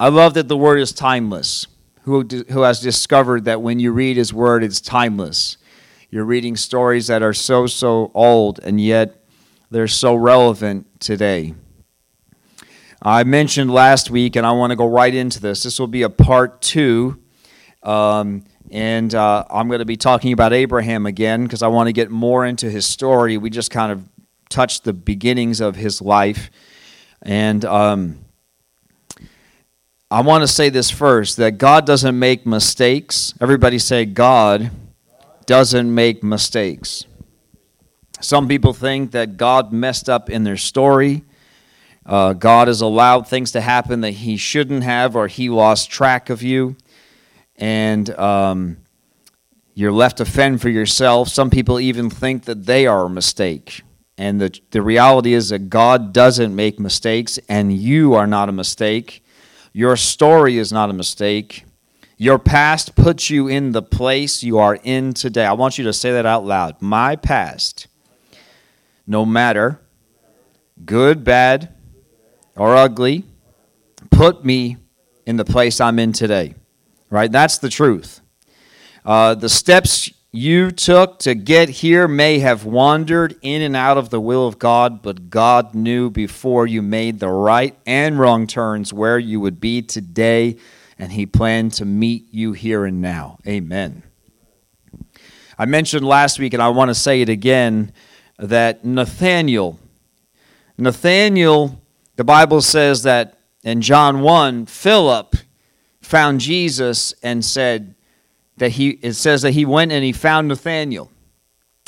I love that the word is timeless. Who, who has discovered that when you read his word, it's timeless? You're reading stories that are so, so old, and yet they're so relevant today. I mentioned last week, and I want to go right into this. This will be a part two. Um, and uh, I'm going to be talking about Abraham again because I want to get more into his story. We just kind of touched the beginnings of his life. And um, I want to say this first that God doesn't make mistakes. Everybody say, God doesn't make mistakes. Some people think that God messed up in their story. Uh, God has allowed things to happen that He shouldn't have, or He lost track of you, and um, you're left to fend for yourself. Some people even think that they are a mistake. And the, the reality is that God doesn't make mistakes, and you are not a mistake. Your story is not a mistake. Your past puts you in the place you are in today. I want you to say that out loud. My past, no matter good, bad, or ugly put me in the place I'm in today. Right? That's the truth. Uh, the steps you took to get here may have wandered in and out of the will of God, but God knew before you made the right and wrong turns where you would be today, and He planned to meet you here and now. Amen. I mentioned last week, and I want to say it again, that Nathanael, Nathanael the Bible says that in John 1, Philip found Jesus and said that he, it says that he went and he found Nathanael.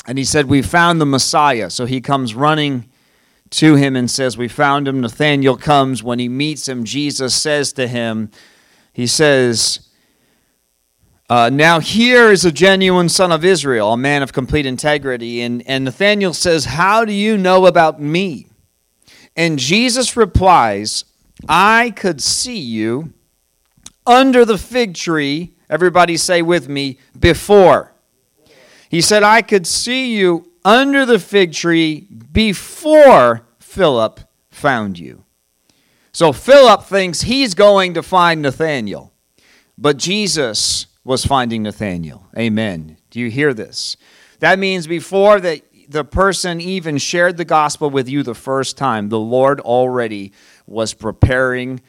And he said, We found the Messiah. So he comes running to him and says, We found him. Nathanael comes. When he meets him, Jesus says to him, He says, uh, Now here is a genuine son of Israel, a man of complete integrity. And, and Nathanael says, How do you know about me? And Jesus replies, I could see you under the fig tree. Everybody say with me, before. He said, I could see you under the fig tree before Philip found you. So Philip thinks he's going to find Nathanael, but Jesus was finding Nathanael. Amen. Do you hear this? That means before that the person even shared the gospel with you the first time, the Lord already was preparing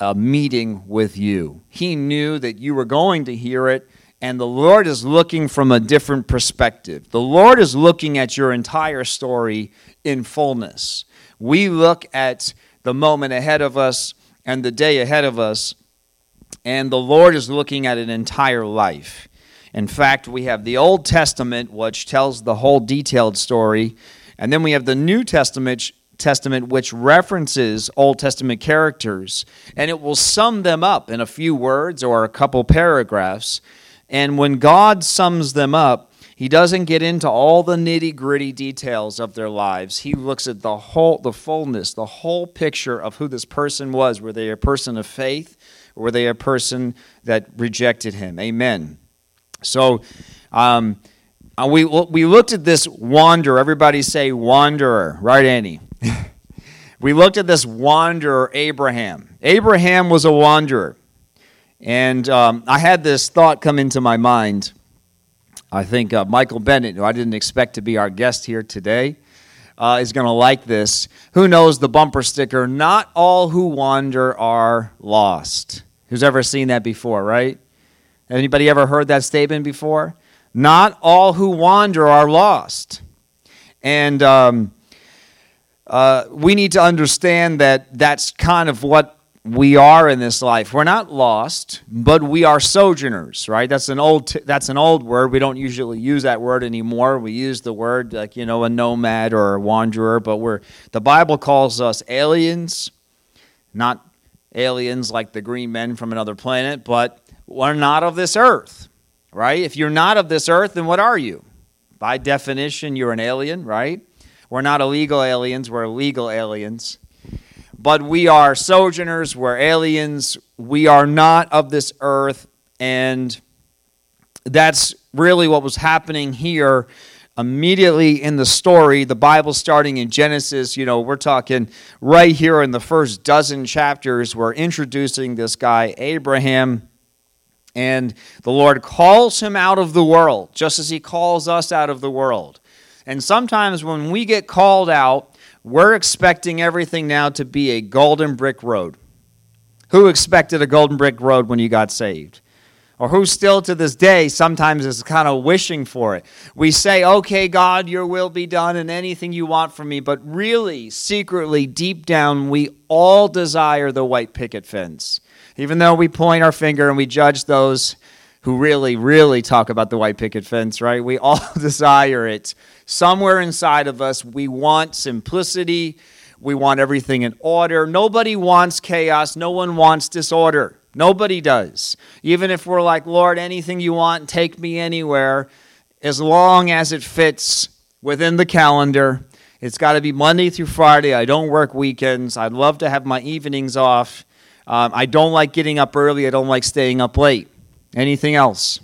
a meeting with you. He knew that you were going to hear it, and the Lord is looking from a different perspective. The Lord is looking at your entire story in fullness. We look at the moment ahead of us and the day ahead of us, and the Lord is looking at an entire life. In fact, we have the Old Testament, which tells the whole detailed story, and then we have the New Testament, Testament, which references Old Testament characters, and it will sum them up in a few words or a couple paragraphs. And when God sums them up, he doesn't get into all the nitty gritty details of their lives. He looks at the whole, the fullness, the whole picture of who this person was. Were they a person of faith, or were they a person that rejected him? Amen. So um, uh, we, we looked at this wanderer. Everybody say wanderer, right, Annie? we looked at this wanderer, Abraham. Abraham was a wanderer. And um, I had this thought come into my mind. I think uh, Michael Bennett, who I didn't expect to be our guest here today, uh, is going to like this. Who knows the bumper sticker? Not all who wander are lost. Who's ever seen that before, right? Anybody ever heard that statement before? Not all who wander are lost. And um, uh, we need to understand that that's kind of what we are in this life. We're not lost, but we are sojourners, right? That's an old t- that's an old word. We don't usually use that word anymore. We use the word like you know a nomad or a wanderer, but we're the Bible calls us aliens, not aliens like the green men from another planet, but we're not of this earth, right? If you're not of this earth, then what are you? By definition, you're an alien, right? We're not illegal aliens, we're legal aliens. But we are sojourners, we're aliens, we are not of this earth, and that's really what was happening here immediately in the story, the Bible starting in Genesis, you know, we're talking right here in the first dozen chapters, we're introducing this guy, Abraham. And the Lord calls him out of the world, just as he calls us out of the world. And sometimes when we get called out, we're expecting everything now to be a golden brick road. Who expected a golden brick road when you got saved? or who still to this day sometimes is kind of wishing for it. We say, okay, God, your will be done and anything you want from me, but really, secretly, deep down, we all desire the white picket fence. Even though we point our finger and we judge those who really, really talk about the white picket fence, right? We all desire it. Somewhere inside of us, we want simplicity. We want everything in order. Nobody wants chaos. No one wants disorder. Nobody does. Even if we're like, Lord, anything you want, take me anywhere, as long as it fits within the calendar. It's got to be Monday through Friday. I don't work weekends. I'd love to have my evenings off. Um, I don't like getting up early. I don't like staying up late. Anything else?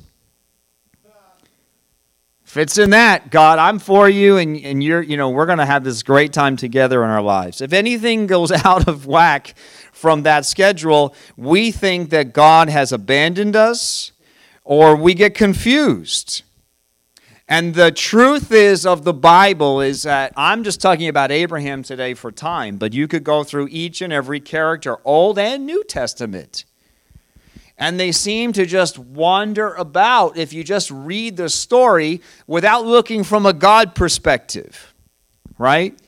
Fits in that, God, I'm for you, and, and you're, you know, we're going to have this great time together in our lives. If anything goes out of whack from that schedule, we think that God has abandoned us or we get confused. And the truth is of the Bible is that I'm just talking about Abraham today for time, but you could go through each and every character, Old and New Testament. And they seem to just wander about if you just read the story without looking from a God perspective, right?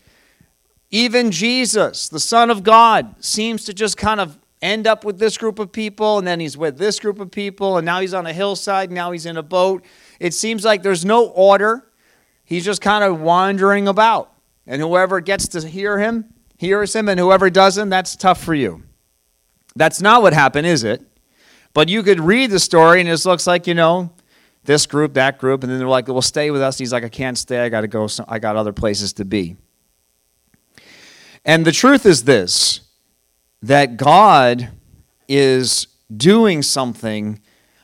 Even Jesus, the Son of God, seems to just kind of end up with this group of people, and then he's with this group of people, and now he's on a hillside, now he's in a boat. It seems like there's no order. He's just kind of wandering about. And whoever gets to hear him, hears him, and whoever doesn't, that's tough for you. That's not what happened, is it? But you could read the story, and it looks like, you know, this group, that group, and then they're like, well, stay with us. he's like, I can't stay. I got to go. I got other places to be. And the truth is this that God is doing something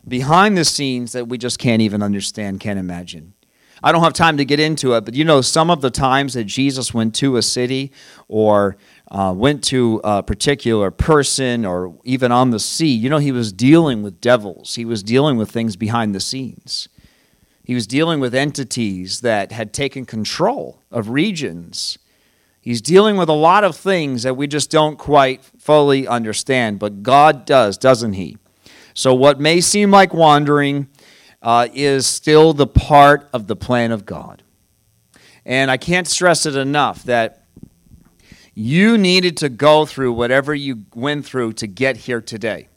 behind the scenes that we just can't even understand, can't imagine. I don't have time to get into it, but you know, some of the times that Jesus went to a city or uh, went to a particular person or even on the sea, you know, he was dealing with devils. He was dealing with things behind the scenes. He was dealing with entities that had taken control of regions He's dealing with a lot of things that we just don't quite fully understand, but God does, doesn't He? So, what may seem like wandering uh, is still the part of the plan of God. And I can't stress it enough that you needed to go through whatever you went through to get here today.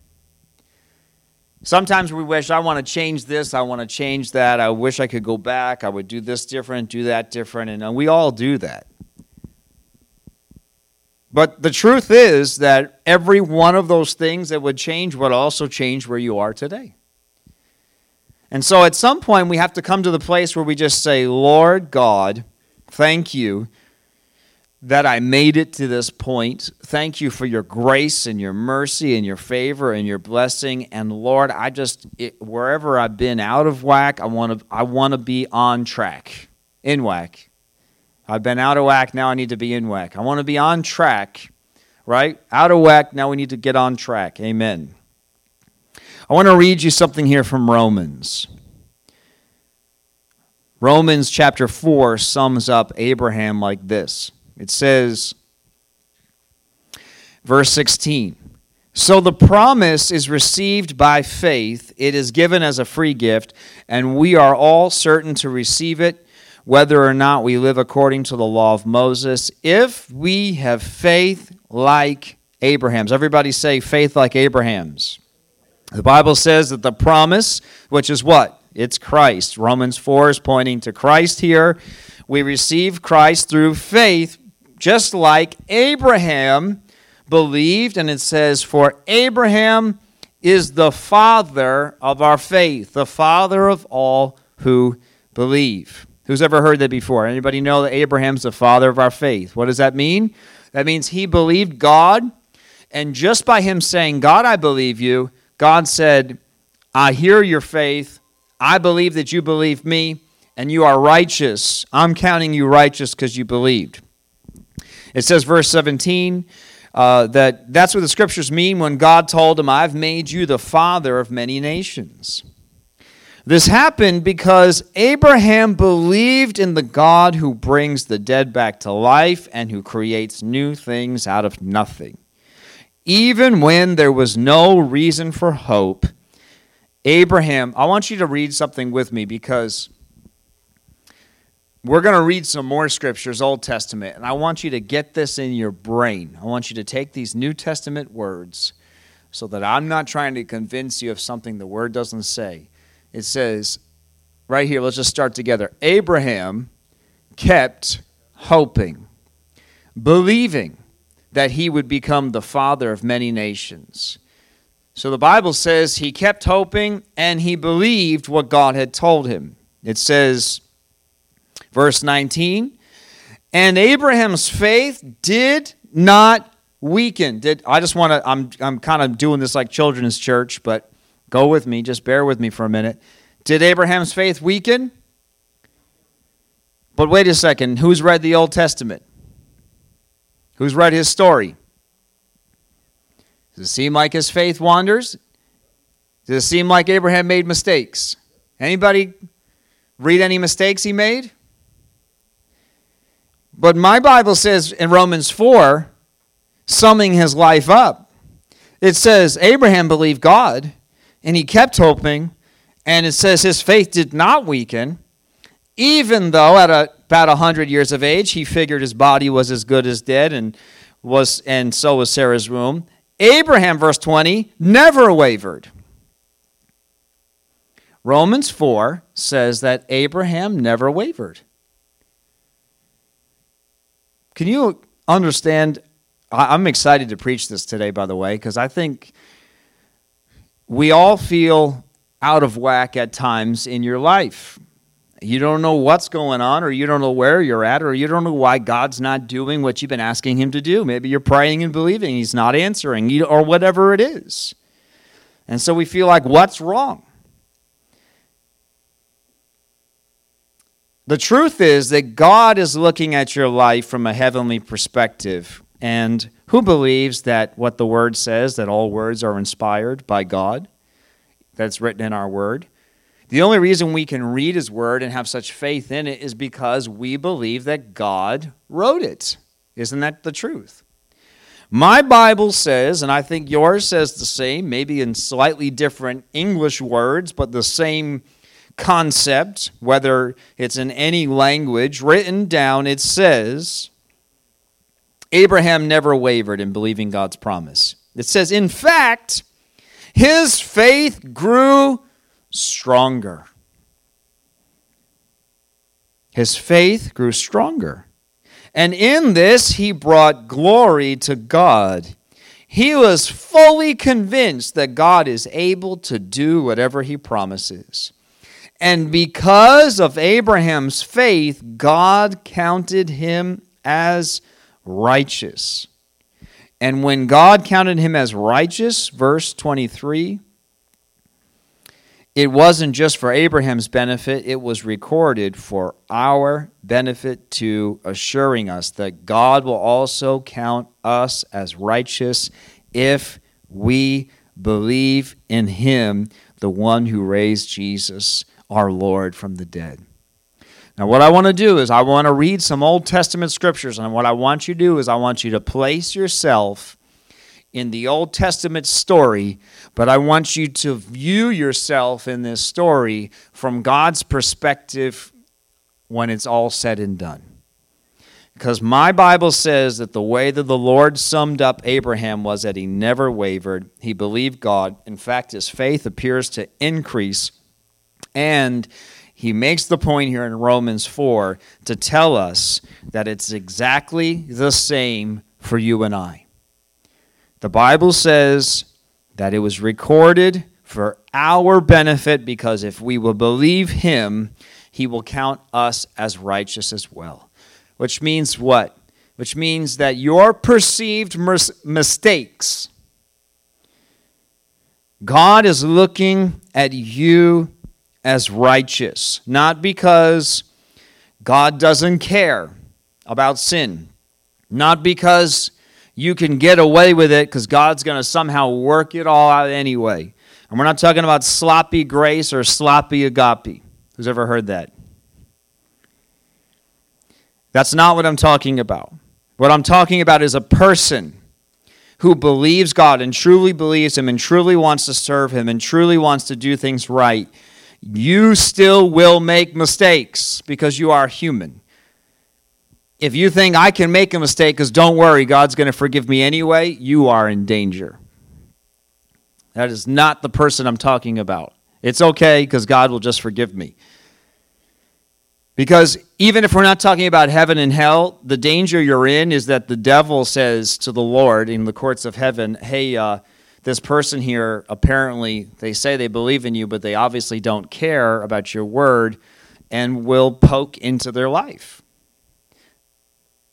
Sometimes we wish, I want to change this, I want to change that, I wish I could go back, I would do this different, do that different, and uh, we all do that. But the truth is that every one of those things that would change would also change where you are today. And so at some point, we have to come to the place where we just say, Lord God, thank you that I made it to this point. Thank you for your grace and your mercy and your favor and your blessing. And Lord, I just, it, wherever I've been out of whack, I want to I want to be on track, in whack. I've been out of whack, now I need to be in whack. I want to be on track, right? Out of whack, now we need to get on track. Amen. I want to read you something here from Romans. Romans chapter 4 sums up Abraham like this it says, verse 16. So the promise is received by faith, it is given as a free gift, and we are all certain to receive it whether or not we live according to the law of Moses, if we have faith like Abraham's. Everybody say faith like Abraham's. The Bible says that the promise, which is what? It's Christ. Romans 4 is pointing to Christ here. We receive Christ through faith, just like Abraham believed. And it says, For Abraham is the father of our faith, the father of all who believe. Who's ever heard that before? Anybody know that Abraham's the father of our faith? What does that mean? That means he believed God, and just by him saying, God, I believe you, God said, I hear your faith, I believe that you believe me, and you are righteous. I'm counting you righteous because you believed. It says, verse 17, uh, that that's what the scriptures mean when God told him, I've made you the father of many nations. This happened because Abraham believed in the God who brings the dead back to life and who creates new things out of nothing. Even when there was no reason for hope, Abraham, I want you to read something with me because we're going to read some more scriptures, Old Testament, and I want you to get this in your brain. I want you to take these New Testament words so that I'm not trying to convince you of something the word doesn't say. It says, right here, let's just start together. Abraham kept hoping, believing that he would become the father of many nations. So the Bible says he kept hoping and he believed what God had told him. It says, Verse 19, and Abraham's faith did not weaken. Did I just want to I'm I'm kind of doing this like children's church, but go with me, just bear with me for a minute. Did Abraham's faith weaken? But wait a second, who's read the Old Testament? Who's read his story? Does it seem like his faith wanders? Does it seem like Abraham made mistakes? Anybody read any mistakes he made? But my Bible says in Romans 4, summing his life up, it says Abraham believed God and he kept hoping, and it says his faith did not weaken, even though at a, about 100 years of age he figured his body was as good as dead and was and so was Sarah's womb. Abraham verse 20 never wavered. Romans 4 says that Abraham never wavered. Can you understand? I'm excited to preach this today, by the way, because I think we all feel out of whack at times in your life. You don't know what's going on, or you don't know where you're at, or you don't know why God's not doing what you've been asking Him to do. Maybe you're praying and believing He's not answering, or whatever it is. And so we feel like, what's wrong? The truth is that God is looking at your life from a heavenly perspective. And who believes that what the Word says, that all words are inspired by God? That's written in our Word. The only reason we can read His Word and have such faith in it is because we believe that God wrote it. Isn't that the truth? My Bible says, and I think yours says the same, maybe in slightly different English words, but the same concept, whether it's in any language, written down, it says Abraham never wavered in believing God's promise. It says, in fact, his faith grew stronger. His faith grew stronger. And in this, he brought glory to God. He was fully convinced that God is able to do whatever he promises. And because of Abraham's faith, God counted him as righteous. And when God counted him as righteous, verse 23, it wasn't just for Abraham's benefit, it was recorded for our benefit to assuring us that God will also count us as righteous if we believe in him, the one who raised Jesus our Lord from the dead. Now, what I want to do is I want to read some Old Testament scriptures, and what I want you to do is I want you to place yourself in the Old Testament story, but I want you to view yourself in this story from God's perspective when it's all said and done. Because my Bible says that the way that the Lord summed up Abraham was that he never wavered. He believed God. In fact, his faith appears to increase and he makes the point here in Romans 4 to tell us that it's exactly the same for you and I. The Bible says that it was recorded for our benefit because if we will believe him, he will count us as righteous as well. Which means what? Which means that your perceived mistakes, God is looking at you as righteous, not because God doesn't care about sin, not because you can get away with it because God's going to somehow work it all out anyway. And we're not talking about sloppy grace or sloppy agape. Who's ever heard that? That's not what I'm talking about. What I'm talking about is a person who believes God and truly believes Him and truly wants to serve Him and truly wants to do things right. You still will make mistakes because you are human. If you think I can make a mistake because don't worry, God's going to forgive me anyway, you are in danger. That is not the person I'm talking about. It's okay because God will just forgive me. Because even if we're not talking about heaven and hell, the danger you're in is that the devil says to the Lord in the courts of heaven, hey, uh, this person here, apparently, they say they believe in you, but they obviously don't care about your word and will poke into their life.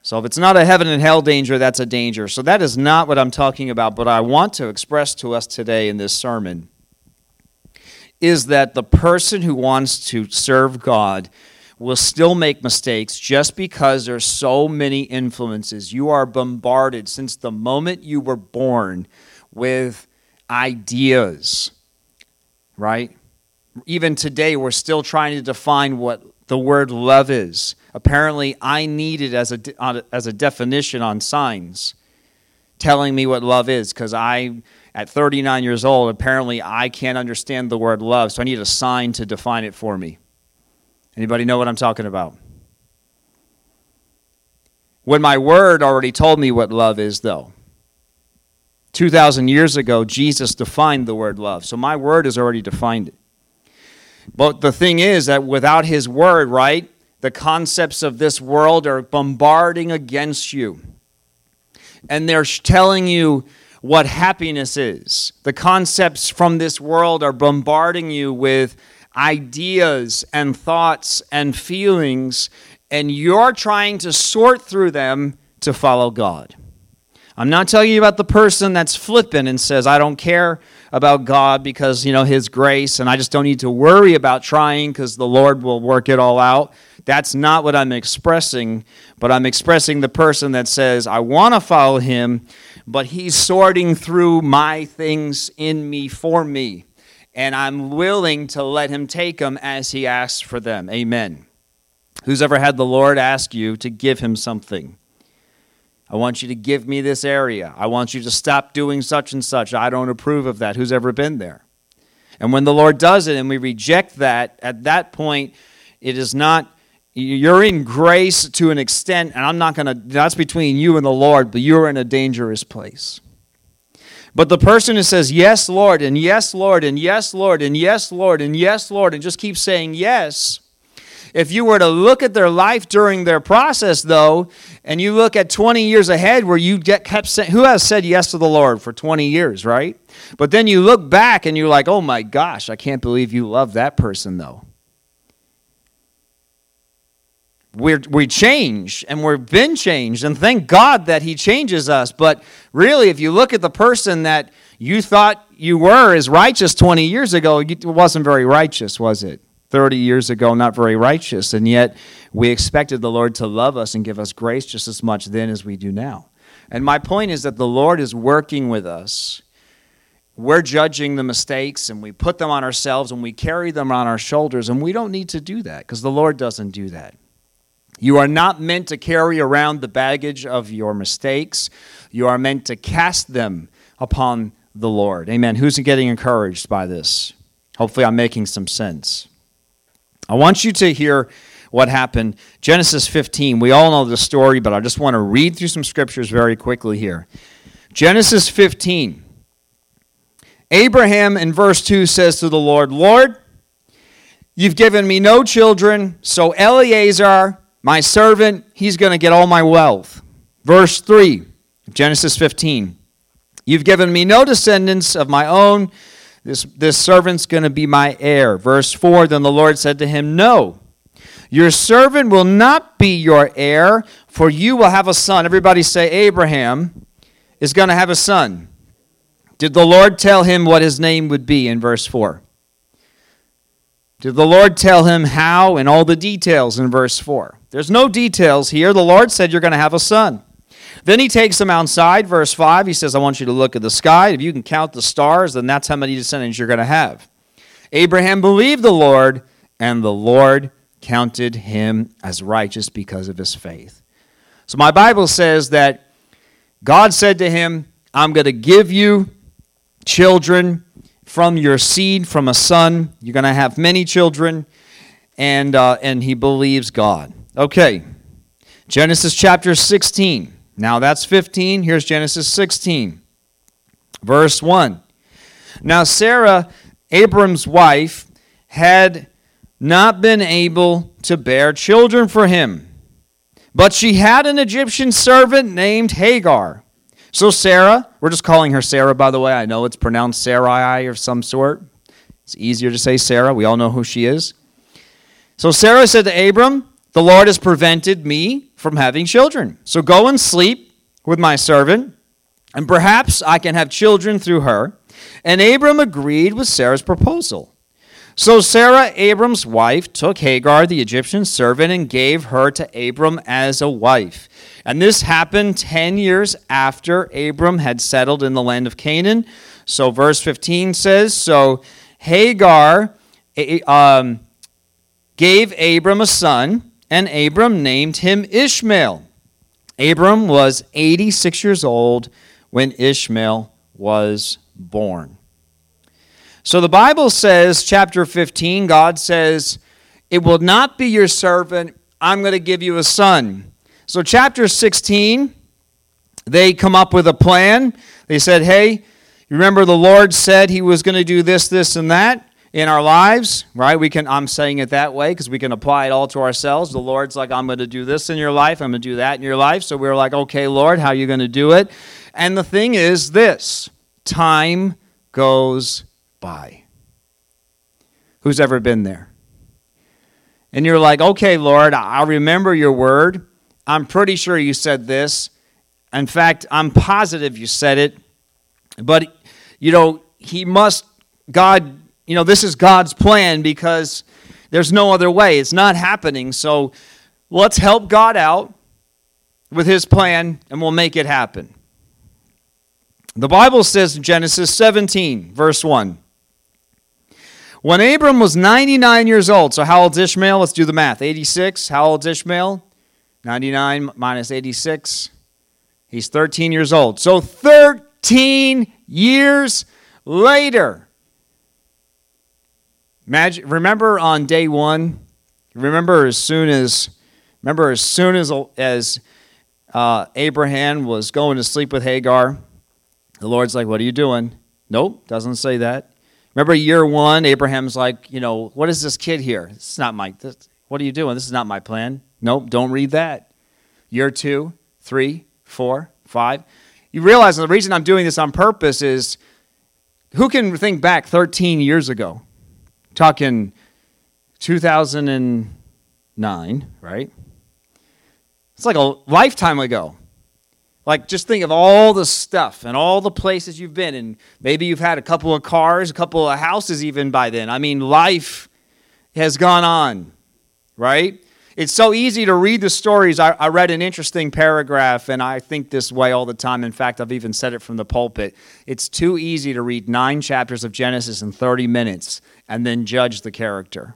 So if it's not a heaven and hell danger, that's a danger. So that is not what I'm talking about, but I want to express to us today in this sermon is that the person who wants to serve God will still make mistakes just because there's so many influences. You are bombarded since the moment you were born with ideas, right? Even today, we're still trying to define what the word love is. Apparently, I need it as a, as a definition on signs telling me what love is because I, at 39 years old, apparently I can't understand the word love, so I need a sign to define it for me. Anybody know what I'm talking about? When my word already told me what love is, though. 2,000 years ago, Jesus defined the word love. So my word has already defined it. But the thing is that without his word, right, the concepts of this world are bombarding against you. And they're telling you what happiness is. The concepts from this world are bombarding you with ideas and thoughts and feelings, and you're trying to sort through them to follow God. I'm not telling you about the person that's flippant and says, I don't care about God because, you know, His grace and I just don't need to worry about trying because the Lord will work it all out. That's not what I'm expressing, but I'm expressing the person that says, I want to follow Him, but He's sorting through my things in me for me. And I'm willing to let Him take them as He asks for them. Amen. Who's ever had the Lord ask you to give Him something? I want you to give me this area. I want you to stop doing such and such. I don't approve of that. Who's ever been there? And when the Lord does it and we reject that, at that point, it is not, you're in grace to an extent, and I'm not going to, that's between you and the Lord, but you're in a dangerous place. But the person who says, Yes, Lord, and yes, Lord, and yes, Lord, and yes, Lord, and yes, Lord, and just keeps saying yes, if you were to look at their life during their process, though, and you look at 20 years ahead where you get kept saying, who has said yes to the Lord for 20 years, right? But then you look back and you're like, oh my gosh, I can't believe you love that person, though. We're, we change and we've been changed, and thank God that He changes us. But really, if you look at the person that you thought you were as righteous 20 years ago, it wasn't very righteous, was it? 30 years ago not very righteous, and yet we expected the Lord to love us and give us grace just as much then as we do now. And my point is that the Lord is working with us. We're judging the mistakes and we put them on ourselves and we carry them on our shoulders, and we don't need to do that because the Lord doesn't do that. You are not meant to carry around the baggage of your mistakes. You are meant to cast them upon the Lord. Amen. Who's getting encouraged by this? Hopefully, I'm making some sense. I want you to hear what happened. Genesis 15, we all know the story, but I just want to read through some scriptures very quickly here. Genesis 15. Abraham in verse 2 says to the Lord, Lord, you've given me no children, so Eliezer, my servant, he's going to get all my wealth. Verse 3, Genesis 15. You've given me no descendants of my own this, this servant's going to be my heir. Verse 4 Then the Lord said to him, No, your servant will not be your heir, for you will have a son. Everybody say, Abraham is going to have a son. Did the Lord tell him what his name would be in verse 4? Did the Lord tell him how and all the details in verse 4? There's no details here. The Lord said you're going to have a son. Then he takes them outside, verse 5. He says, I want you to look at the sky. If you can count the stars, then that's how many descendants you're going to have. Abraham believed the Lord, and the Lord counted him as righteous because of his faith. So my Bible says that God said to him, I'm going to give you children from your seed, from a son. You're going to have many children. And, uh, and he believes God. Okay, Genesis chapter 16. Now that's 15. Here's Genesis 16, verse 1. Now Sarah, Abram's wife, had not been able to bear children for him. But she had an Egyptian servant named Hagar. So Sarah, we're just calling her Sarah, by the way. I know it's pronounced Sarai or some sort. It's easier to say Sarah. We all know who she is. So Sarah said to Abram, The Lord has prevented me from having children. So go and sleep with my servant, and perhaps I can have children through her. And Abram agreed with Sarah's proposal. So Sarah, Abram's wife, took Hagar, the Egyptian servant, and gave her to Abram as a wife. And this happened 10 years after Abram had settled in the land of Canaan. So verse 15 says So Hagar um, gave Abram a son, and Abram named him Ishmael. Abram was 86 years old when Ishmael was born. So the Bible says, chapter 15, God says, It will not be your servant, I'm going to give you a son. So, chapter 16, they come up with a plan. They said, Hey, remember the Lord said he was going to do this, this, and that in our lives, right? We can I'm saying it that way because we can apply it all to ourselves. The Lord's like, I'm going to do this in your life, I'm going to do that in your life. So we're like, okay, Lord, how are you going to do it? And the thing is this time goes by. Who's ever been there? And you're like, okay, Lord, I remember your word. I'm pretty sure you said this. In fact, I'm positive you said it. But, you know, he must, God, you know, this is God's plan because there's no other way. It's not happening. So let's help God out with his plan and we'll make it happen. The Bible says in Genesis 17, verse 1 when Abram was 99 years old, so how old is Ishmael? Let's do the math. 86. How old is Ishmael? 99 minus 86. He's 13 years old. So 13 years later. Imagine, remember on day one? Remember as soon as, remember as soon as as uh, Abraham was going to sleep with Hagar, the Lord's like, "What are you doing?" Nope, doesn't say that. Remember year one, Abraham's like, you know, what is this kid here? Is not my, this, what are you doing? This is not my plan. Nope, don't read that. Year two, three, four, five. You realize the reason I'm doing this on purpose is who can think back 13 years ago? Talking 2009, right? It's like a lifetime ago. Like, just think of all the stuff and all the places you've been, and maybe you've had a couple of cars, a couple of houses even by then. I mean, life has gone on, right? It's so easy to read the stories. I, I, read an interesting paragraph, and I think this way all the time. In fact, I've even said it from the pulpit. It's too easy to read nine chapters of Genesis in 30 minutes and then judge the character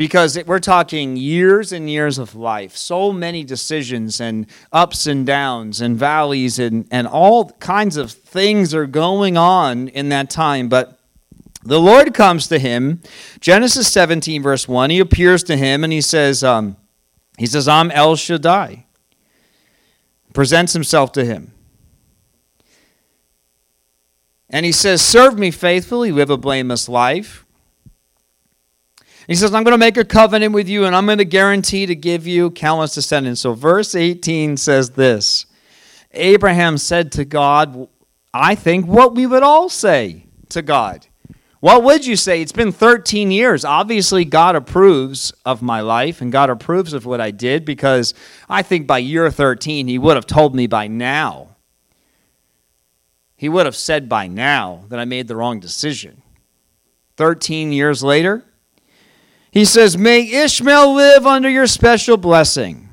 because we're talking years and years of life, so many decisions and ups and downs and valleys and, and all kinds of things are going on in that time. But the Lord comes to him, Genesis 17, verse 1. He appears to him and he says, um, he says, I'm El Shaddai. Presents himself to him. And he says, Serve me faithfully, live a blameless life. He says, I'm going to make a covenant with you and I'm going to guarantee to give you countless descendants. So, verse 18 says this Abraham said to God, I think what we would all say to God. What would you say? It's been 13 years. Obviously, God approves of my life and God approves of what I did because I think by year 13, He would have told me by now. He would have said by now that I made the wrong decision. 13 years later. He says, May Ishmael live under your special blessing.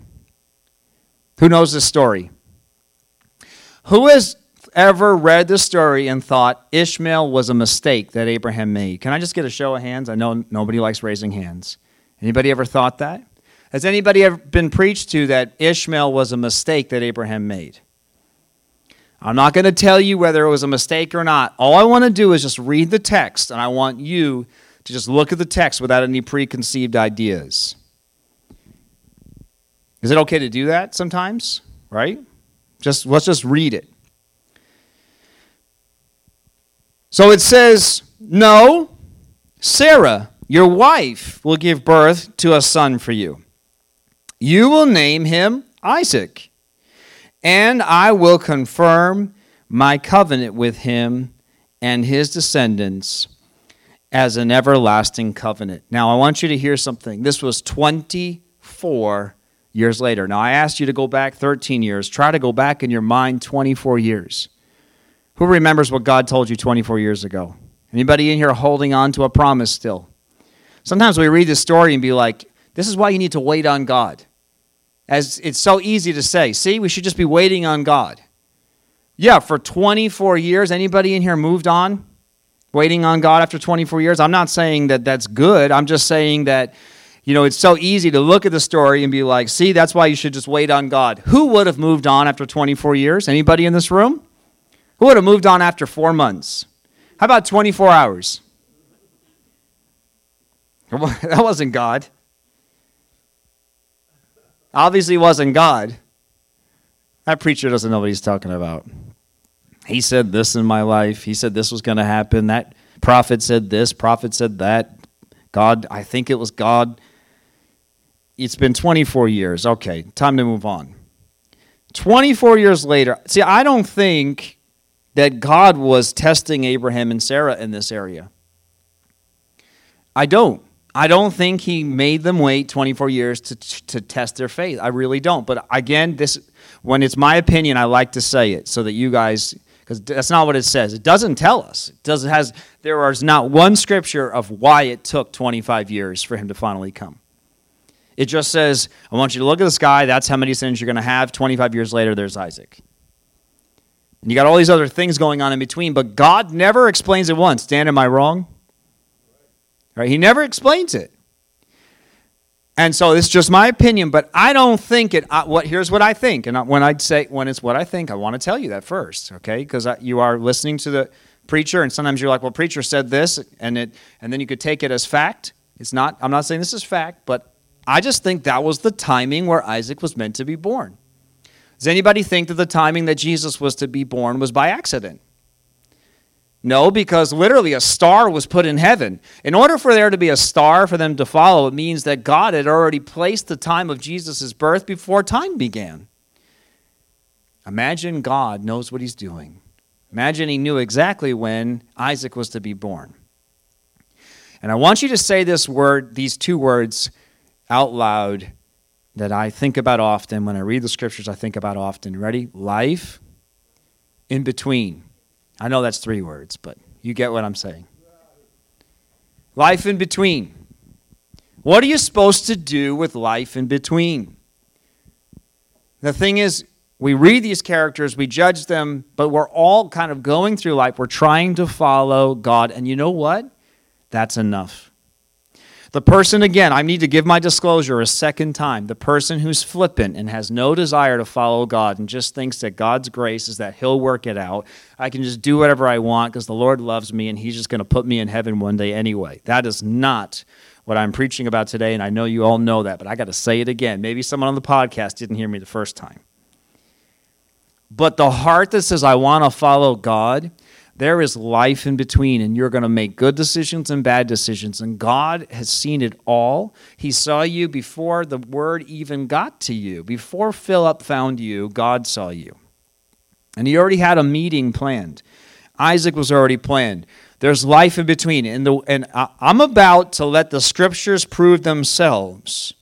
Who knows this story? Who has ever read the story and thought Ishmael was a mistake that Abraham made? Can I just get a show of hands? I know nobody likes raising hands. Anybody ever thought that? Has anybody ever been preached to that Ishmael was a mistake that Abraham made? I'm not going to tell you whether it was a mistake or not. All I want to do is just read the text, and I want you to just look at the text without any preconceived ideas. Is it okay to do that sometimes? Right? Just let's just read it. So it says, "No, Sarah, your wife will give birth to a son for you. You will name him Isaac, and I will confirm my covenant with him and his descendants as an everlasting covenant." Now, I want you to hear something. This was 24 years later. Now, I asked you to go back 13 years. Try to go back in your mind 24 years. Who remembers what God told you 24 years ago? Anybody in here holding on to a promise still? Sometimes we read this story and be like, this is why you need to wait on God. As it's so easy to say, see, we should just be waiting on God. Yeah, for 24 years, anybody in here moved on? Waiting on God after 24 years? I'm not saying that that's good. I'm just saying that you know, it's so easy to look at the story and be like, see, that's why you should just wait on God. Who would have moved on after 24 years? Anybody in this room? Who would have moved on after four months? How about 24 hours? that wasn't God. Obviously, wasn't God. That preacher doesn't know what he's talking about. He said this in my life. He said this was going to happen. That prophet said this. Prophet said that. God, I think it was God it's been 24 years. Okay, time to move on. 24 years later, see, I don't think that God was testing Abraham and Sarah in this area. I don't. I don't think he made them wait 24 years to, to test their faith. I really don't. But again, this when it's my opinion, I like to say it so that you guys because that's not what it says. It doesn't tell us. It doesn't has there is not one scripture of why it took 25 years for him to finally come. It just says, I want you to look at the sky. That's how many sins you're going to have. 25 years later, there's Isaac. And you got all these other things going on in between, but God never explains it once. Dan, am I wrong? Right? He never explains it. And so it's just my opinion, but I don't think it. Uh, what here's what I think, and when I say when it's what I think, I want to tell you that first, okay? Because you are listening to the preacher, and sometimes you're like, "Well, preacher said this," and it, and then you could take it as fact. It's not. I'm not saying this is fact, but I just think that was the timing where Isaac was meant to be born. Does anybody think that the timing that Jesus was to be born was by accident? No, because literally a star was put in heaven. In order for there to be a star for them to follow, it means that God had already placed the time of Jesus' birth before time began. Imagine God knows what he's doing. Imagine he knew exactly when Isaac was to be born. And I want you to say this word, these two words, out loud that I think about often. When I read the scriptures, I think about often. Ready? Life in between. I know that's three words, but you get what I'm saying. Life in between. What are you supposed to do with life in between? The thing is, we read these characters, we judge them, but we're all kind of going through life. We're trying to follow God. And you know what? That's enough. The person, again, I need to give my disclosure a second time. The person who's flippant and has no desire to follow God and just thinks that God's grace is that He'll work it out. I can just do whatever I want because the Lord loves me and He's just going to put me in heaven one day anyway. That is not what I'm preaching about today, and I know you all know that, but I got to say it again. Maybe someone on the podcast didn't hear me the first time. But the heart that says, I want to follow God, there is life in between, and you're going to make good decisions and bad decisions. And God has seen it all. He saw you before the word even got to you. Before Philip found you, God saw you. And he already had a meeting planned. Isaac was already planned. There's life in between. And, the, and I'm about to let the scriptures prove themselves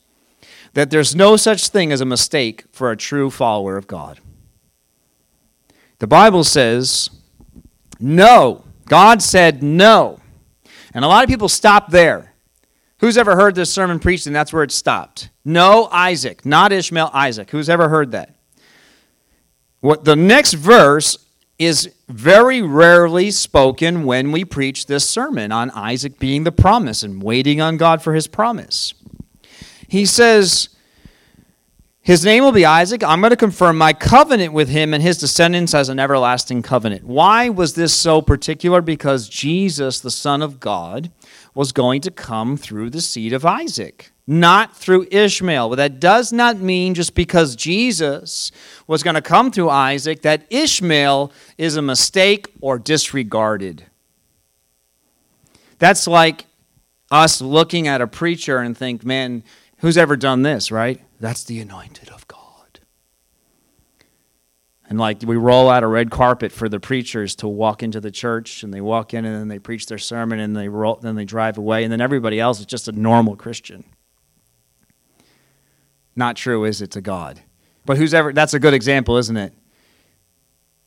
that there's no such thing as a mistake for a true follower of God. The Bible says no. God said no. And a lot of people stop there. Who's ever heard this sermon preached and that's where it stopped? No, Isaac, not Ishmael, Isaac. Who's ever heard that? What the next verse is very rarely spoken when we preach this sermon on Isaac being the promise and waiting on God for his promise. He says, his name will be Isaac. I'm going to confirm my covenant with him and his descendants as an everlasting covenant. Why was this so particular? Because Jesus, the Son of God, was going to come through the seed of Isaac, not through Ishmael. But that does not mean just because Jesus was going to come through Isaac that Ishmael is a mistake or disregarded. That's like us looking at a preacher and think, man, who's ever done this, right? That's the anointed of God. And like we roll out a red carpet for the preachers to walk into the church, and they walk in and then they preach their sermon and they roll, then they drive away, and then everybody else is just a normal Christian. Not true, is it, to God? But who's ever, that's a good example, isn't it?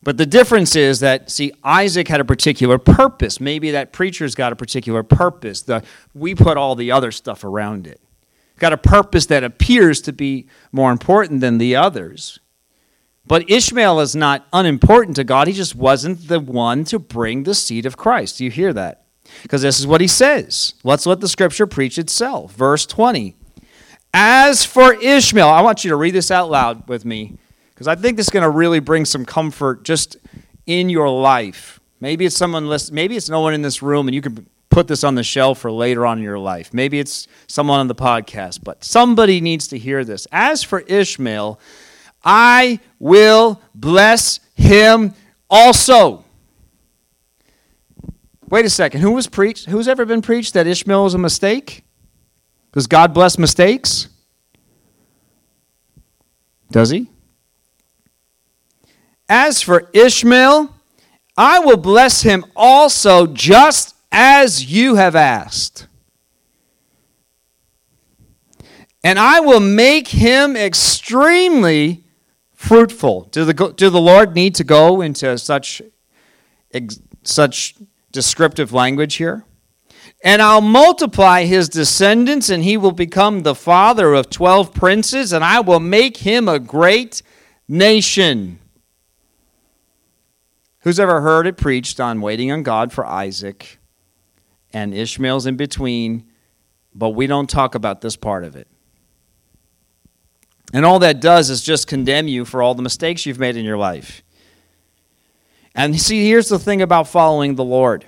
But the difference is that, see, Isaac had a particular purpose. Maybe that preacher's got a particular purpose. The, we put all the other stuff around it got a purpose that appears to be more important than the others. But Ishmael is not unimportant to God. He just wasn't the one to bring the seed of Christ. Do you hear that? Because this is what he says. Let's let the scripture preach itself. Verse 20. As for Ishmael, I want you to read this out loud with me because I think this is going to really bring some comfort just in your life. Maybe it's someone listen, maybe it's no one in this room and you can put this on the shelf for later on in your life. Maybe it's someone on the podcast, but somebody needs to hear this. As for Ishmael, I will bless him also. Wait a second. Who was preached? Who's ever been preached that Ishmael is a mistake? Does God bless mistakes? Does he? As for Ishmael, I will bless him also just as you have asked. And I will make him extremely fruitful. Do the, do the Lord need to go into such, such descriptive language here? And I'll multiply his descendants, and he will become the father of twelve princes, and I will make him a great nation. Who's ever heard it preached on waiting on God for Isaac? And Ishmael's in between, but we don't talk about this part of it. And all that does is just condemn you for all the mistakes you've made in your life. And see, here's the thing about following the Lord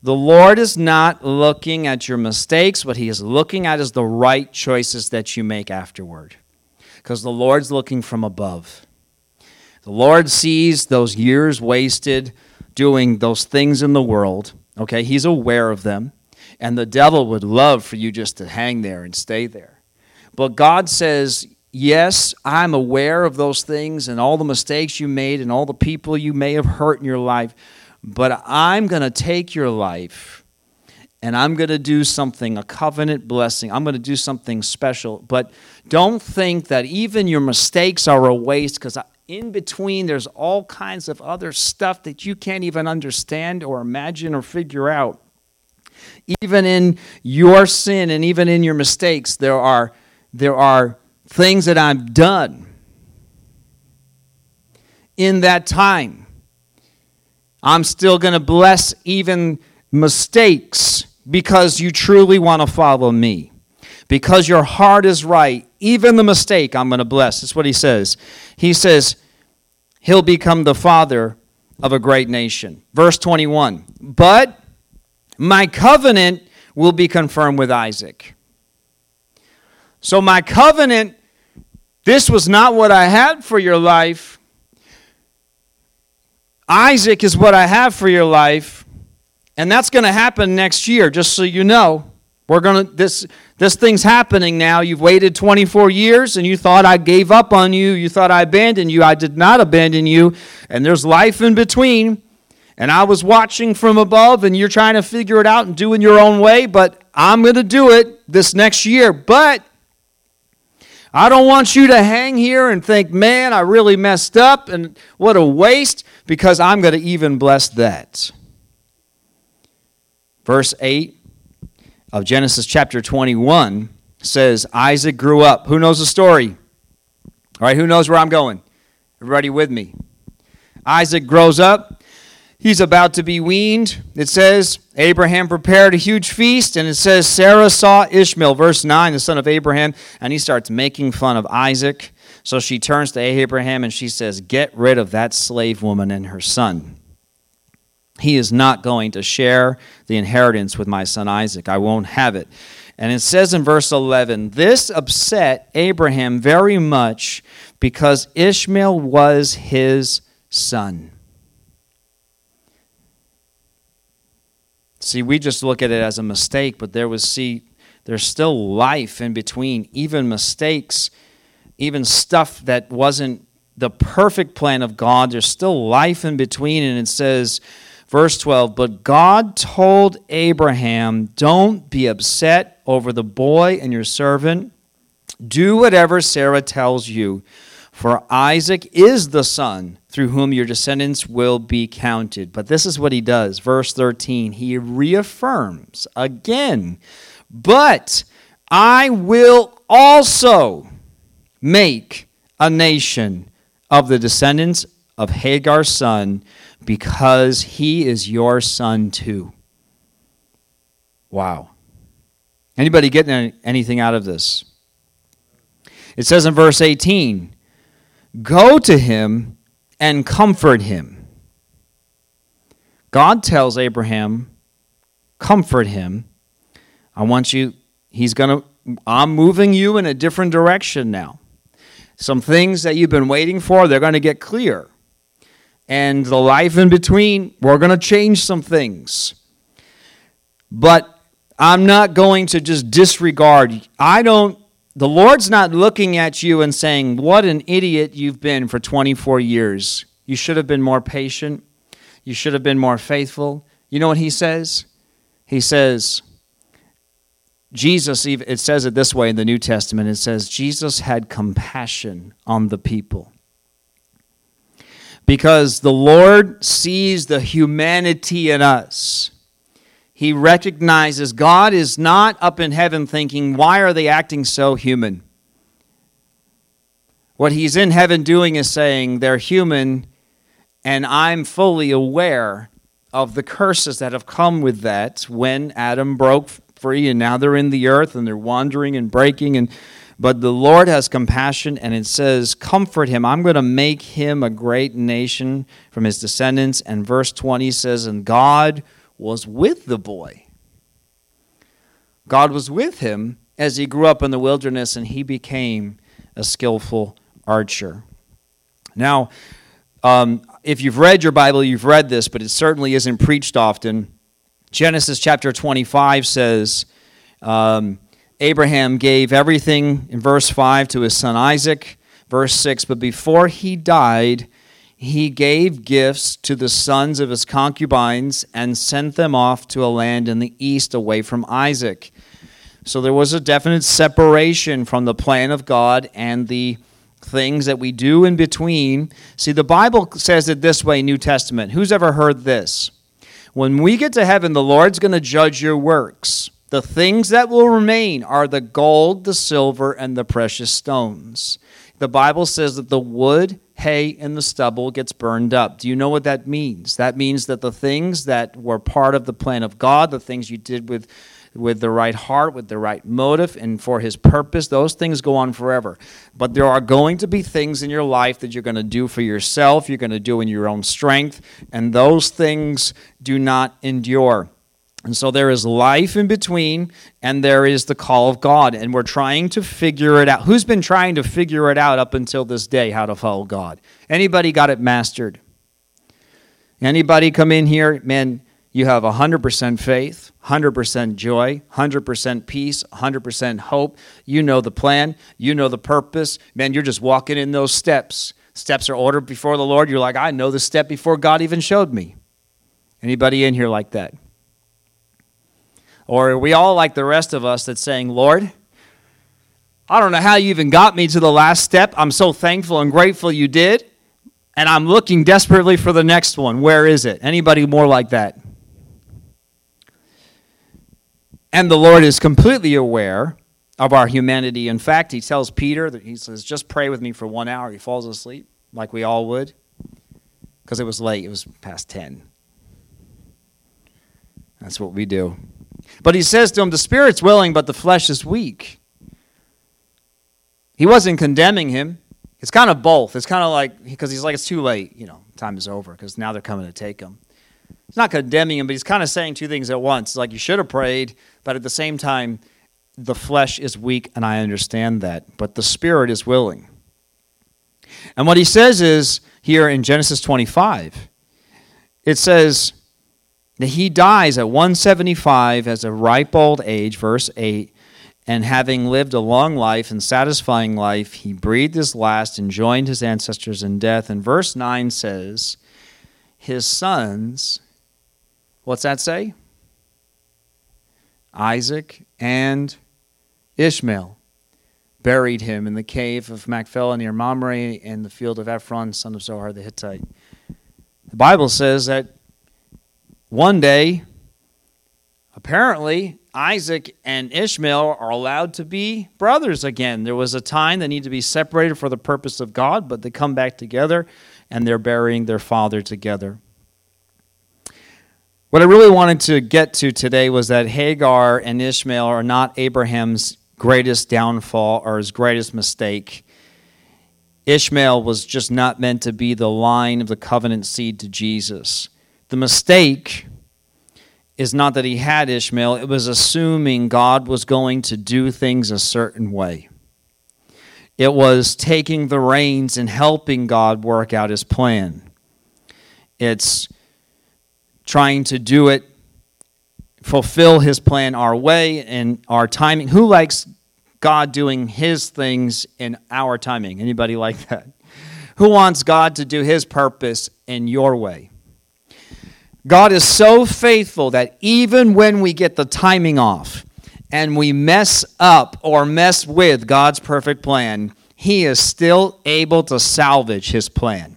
the Lord is not looking at your mistakes, what He is looking at is the right choices that you make afterward. Because the Lord's looking from above. The Lord sees those years wasted doing those things in the world Okay, he's aware of them. And the devil would love for you just to hang there and stay there. But God says, Yes, I'm aware of those things and all the mistakes you made and all the people you may have hurt in your life, but I'm going to take your life and I'm going to do something, a covenant blessing. I'm going to do something special. But don't think that even your mistakes are a waste because in between, there's all kinds of other stuff that you can't even understand or imagine or figure out. Even in your sin and even in your mistakes, there are, there are things that I've done in that time. I'm still going to bless even mistakes because you truly want to follow me. Because your heart is right, even the mistake I'm going to bless. That's what he says. He says, He'll become the father of a great nation. Verse 21 But my covenant will be confirmed with Isaac. So, my covenant, this was not what I had for your life. Isaac is what I have for your life. And that's going to happen next year, just so you know. We're going to, this, this thing's happening now. You've waited 24 years and you thought I gave up on you. You thought I abandoned you. I did not abandon you. And there's life in between. And I was watching from above and you're trying to figure it out and do it your own way. But I'm going to do it this next year. But I don't want you to hang here and think, man, I really messed up and what a waste because I'm going to even bless that. Verse 8 of Genesis chapter 21 says Isaac grew up. Who knows the story? All right, who knows where I'm going? Everybody with me? Isaac grows up. He's about to be weaned. It says Abraham prepared a huge feast, and it says Sarah saw Ishmael, verse 9, the son of Abraham, and he starts making fun of Isaac. So she turns to Abraham and she says, Get rid of that slave woman and her son. He is not going to share the inheritance with my son Isaac. I won't have it. And it says in verse 11, This upset Abraham very much because Ishmael was his son. See, we just look at it as a mistake, but there was, see, there's still life in between, even mistakes, even stuff that wasn't the perfect plan of God. There's still life in between, and it says, Verse 12, but God told Abraham, Don't be upset over the boy and your servant. Do whatever Sarah tells you, for Isaac is the son through whom your descendants will be counted. But this is what he does. Verse 13, he reaffirms again, But I will also make a nation of the descendants of Hagar's son because he is your son too. Wow. Anybody getting anything out of this? It says in verse 18, Go to him and comfort him. God tells Abraham, Comfort him. I want you, he's going to, I'm moving you in a different direction now. Some things that you've been waiting for, they're going to get clear and the life in between, we're going to change some things. But I'm not going to just disregard. I don't, the Lord's not looking at you and saying, What an idiot you've been for 24 years. You should have been more patient. You should have been more faithful. You know what He says? He says, Jesus, it says it this way in the New Testament it says, Jesus had compassion on the people because the Lord sees the humanity in us. He recognizes God is not up in heaven thinking, why are they acting so human? What he's in heaven doing is saying, they're human, and I'm fully aware of the curses that have come with that when Adam broke free and now they're in the earth and they're wandering and breaking and but the Lord has compassion, and it says, Comfort him. I'm going to make him a great nation from his descendants. And verse 20 says, And God was with the boy. God was with him as he grew up in the wilderness, and he became a skillful archer. Now, um, if you've read your Bible, you've read this, but it certainly isn't preached often. Genesis chapter 25 says, um, Abraham gave everything in verse 5 to his son Isaac. Verse 6 But before he died, he gave gifts to the sons of his concubines and sent them off to a land in the east away from Isaac. So there was a definite separation from the plan of God and the things that we do in between. See, the Bible says it this way, New Testament. Who's ever heard this? When we get to heaven, the Lord's going to judge your works. The things that will remain are the gold, the silver, and the precious stones. The Bible says that the wood, hay, and the stubble gets burned up. Do you know what that means? That means that the things that were part of the plan of God, the things you did with with the right heart, with the right motive, and for His purpose, those things go on forever. But there are going to be things in your life that you're going to do for yourself, you're going to do in your own strength, and those things do not endure. And so there is life in between, and there is the call of God. And we're trying to figure it out. Who's been trying to figure it out up until this day, how to follow God? Anybody got it mastered? Anybody come in here, man, you have 100% faith, 100% joy, 100% peace, 100% hope. You know the plan, you know the purpose. Man, you're just walking in those steps. Steps are ordered before the Lord. You're like, I know the step before God even showed me. Anybody in here like that? Or are we all like the rest of us that's saying, Lord, I don't know how you even got me to the last step. I'm so thankful and grateful you did. And I'm looking desperately for the next one. Where is it? Anybody more like that? And the Lord is completely aware of our humanity. In fact, he tells Peter that he says, just pray with me for one hour. He falls asleep, like we all would, because it was late. It was past 10. That's what we do. But he says to him, The spirit's willing, but the flesh is weak. He wasn't condemning him. It's kind of both. It's kind of like, because he's like, it's too late. You know, time is over because now they're coming to take him. He's not condemning him, but he's kind of saying two things at once. Like, you should have prayed, but at the same time, the flesh is weak, and I understand that, but the spirit is willing. And what he says is here in Genesis 25, it says that he dies at 175 as a ripe old age, verse 8, and having lived a long life and satisfying life, he breathed his last and joined his ancestors in death. And verse 9 says, His sons, what's that say? Isaac and Ishmael buried him in the cave of Machpelah near Mamre in the field of Ephron, son of Zohar the Hittite. The Bible says that one day, apparently, Isaac and Ishmael are allowed to be brothers again. There was a time they need to be separated for the purpose of God, but they come back together and they're burying their father together. What I really wanted to get to today was that Hagar and Ishmael are not Abraham's greatest downfall or his greatest mistake. Ishmael was just not meant to be the line of the covenant seed to Jesus. The mistake is not that he had Ishmael, it was assuming God was going to do things a certain way. It was taking the reins and helping God work out his plan. It's trying to do it fulfill his plan our way and our timing. Who likes God doing his things in our timing? Anybody like that? Who wants God to do his purpose in your way? God is so faithful that even when we get the timing off and we mess up or mess with God's perfect plan, he is still able to salvage his plan.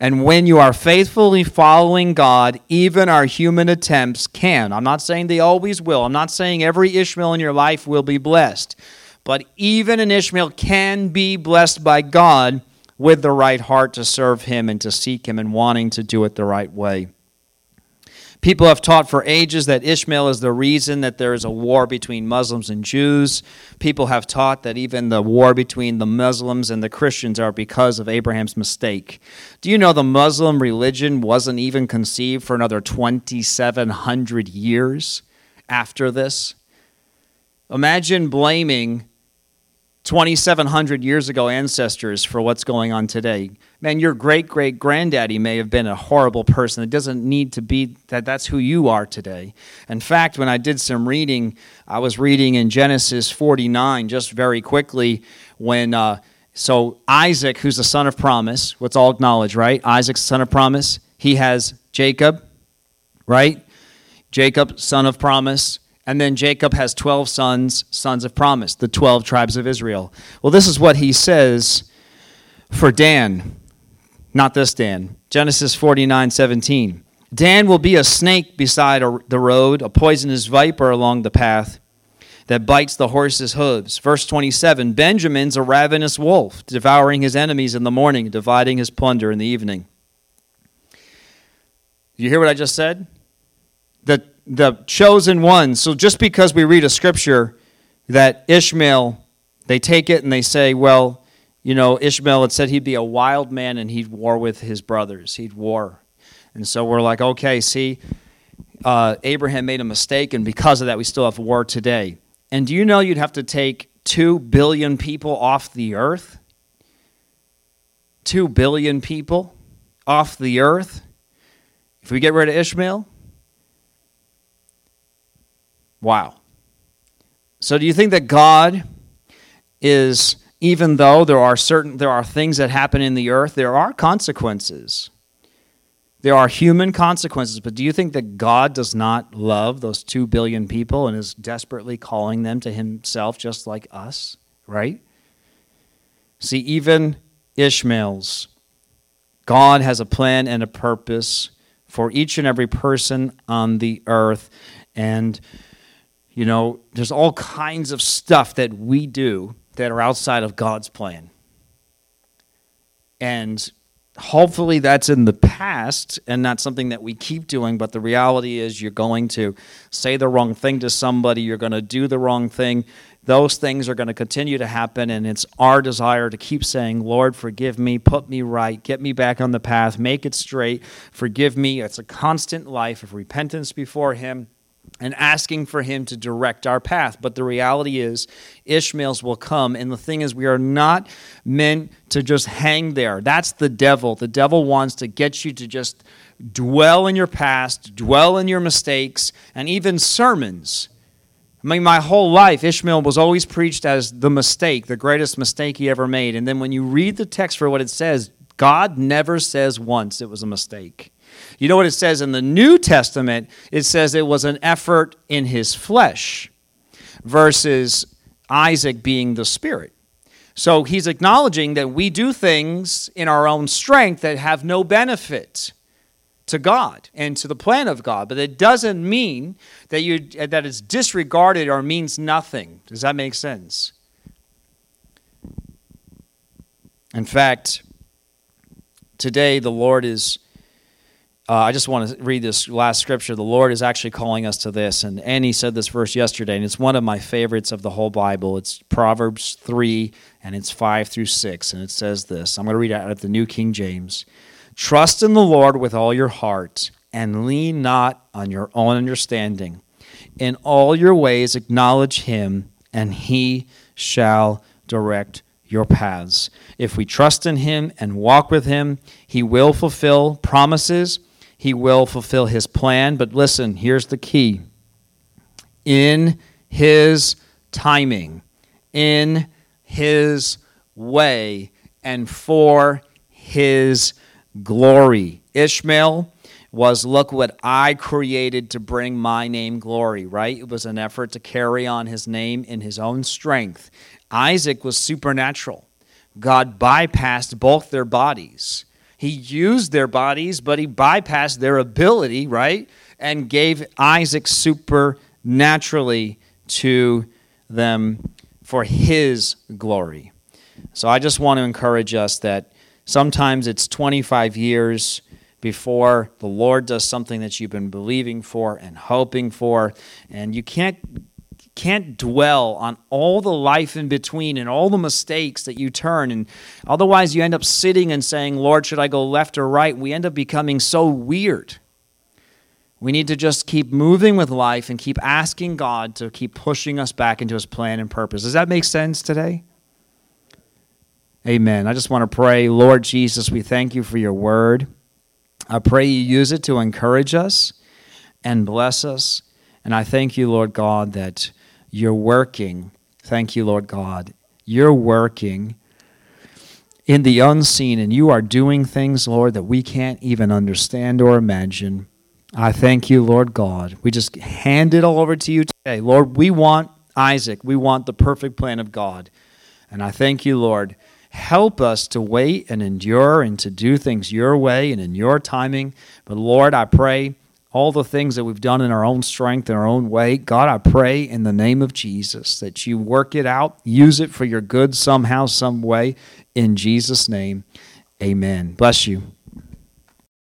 And when you are faithfully following God, even our human attempts can. I'm not saying they always will. I'm not saying every Ishmael in your life will be blessed. But even an Ishmael can be blessed by God with the right heart to serve Him and to seek Him and wanting to do it the right way. People have taught for ages that Ishmael is the reason that there is a war between Muslims and Jews. People have taught that even the war between the Muslims and the Christians are because of Abraham's mistake. Do you know the Muslim religion wasn't even conceived for another 2,700 years after this? Imagine blaming 2,700 years ago ancestors for what's going on today. Man, your great great granddaddy may have been a horrible person. It doesn't need to be that that's who you are today. In fact, when I did some reading, I was reading in Genesis 49 just very quickly when. Uh, so Isaac, who's the son of promise, what's all acknowledged, right? Isaac's son of promise. He has Jacob, right? Jacob, son of promise. And then Jacob has 12 sons, sons of promise, the 12 tribes of Israel. Well, this is what he says for Dan, not this Dan. Genesis 49 17. Dan will be a snake beside the road, a poisonous viper along the path that bites the horse's hooves. Verse 27 Benjamin's a ravenous wolf, devouring his enemies in the morning, dividing his plunder in the evening. You hear what I just said? The the chosen ones. So just because we read a scripture that Ishmael, they take it and they say, well, you know, Ishmael had said he'd be a wild man and he'd war with his brothers. He'd war. And so we're like, okay, see, uh, Abraham made a mistake, and because of that, we still have war today. And do you know you'd have to take 2 billion people off the earth? 2 billion people off the earth? If we get rid of Ishmael? Wow. So do you think that God is even though there are certain there are things that happen in the earth, there are consequences. There are human consequences, but do you think that God does not love those 2 billion people and is desperately calling them to himself just like us, right? See, even Ishmael's God has a plan and a purpose for each and every person on the earth and You know, there's all kinds of stuff that we do that are outside of God's plan. And hopefully that's in the past and not something that we keep doing but the reality is you're going to say the wrong thing to somebody you're going to do the wrong thing. Those things are going to continue to happen and it's our desire to keep saying lord forgive me put me right get me back on the path make it straight forgive me. It's a constant life of repentance before him and asking for him to direct our path. But the reality is, Ishmael's will come. And the thing is, we are not meant to just hang there. That's the devil. The devil wants to get you to just dwell in your past, dwell in your mistakes, and even sermons. I mean, my whole life, Ishmael was always preached as the mistake, the greatest mistake he ever made. And then when you read the text for what it says, God never says once it was a mistake. You know what it says in the New Testament? It says it was an effort in his flesh versus Isaac being the spirit. So he's acknowledging that we do things in our own strength that have no benefit to God and to the plan of God, but it doesn't mean that you that it's disregarded or means nothing. Does that make sense? In fact, today the Lord is uh, I just want to read this last scripture. The Lord is actually calling us to this. And Annie said this verse yesterday, and it's one of my favorites of the whole Bible. It's Proverbs 3, and it's 5 through 6. And it says this I'm going to read it out of the New King James Trust in the Lord with all your heart, and lean not on your own understanding. In all your ways acknowledge him, and he shall direct your paths. If we trust in him and walk with him, he will fulfill promises he will fulfill his plan. But listen, here's the key in his timing, in his way, and for his glory. Ishmael was look what I created to bring my name glory, right? It was an effort to carry on his name in his own strength. Isaac was supernatural. God bypassed both their bodies. He used their bodies, but he bypassed their ability, right? And gave Isaac supernaturally to them for his glory. So I just want to encourage us that sometimes it's 25 years before the Lord does something that you've been believing for and hoping for, and you can't can't dwell on all the life in between and all the mistakes that you turn. And otherwise, you end up sitting and saying, Lord, should I go left or right? We end up becoming so weird. We need to just keep moving with life and keep asking God to keep pushing us back into His plan and purpose. Does that make sense today? Amen. I just want to pray, Lord Jesus, we thank you for your word. I pray you use it to encourage us and bless us. And I thank you, Lord God, that you're working. Thank you, Lord God. You're working in the unseen, and you are doing things, Lord, that we can't even understand or imagine. I thank you, Lord God. We just hand it all over to you today. Lord, we want Isaac. We want the perfect plan of God. And I thank you, Lord. Help us to wait and endure and to do things your way and in your timing. But Lord, I pray all the things that we've done in our own strength in our own way. God, I pray in the name of Jesus that you work it out, use it for your good somehow, some way. In Jesus' name, amen. Bless you.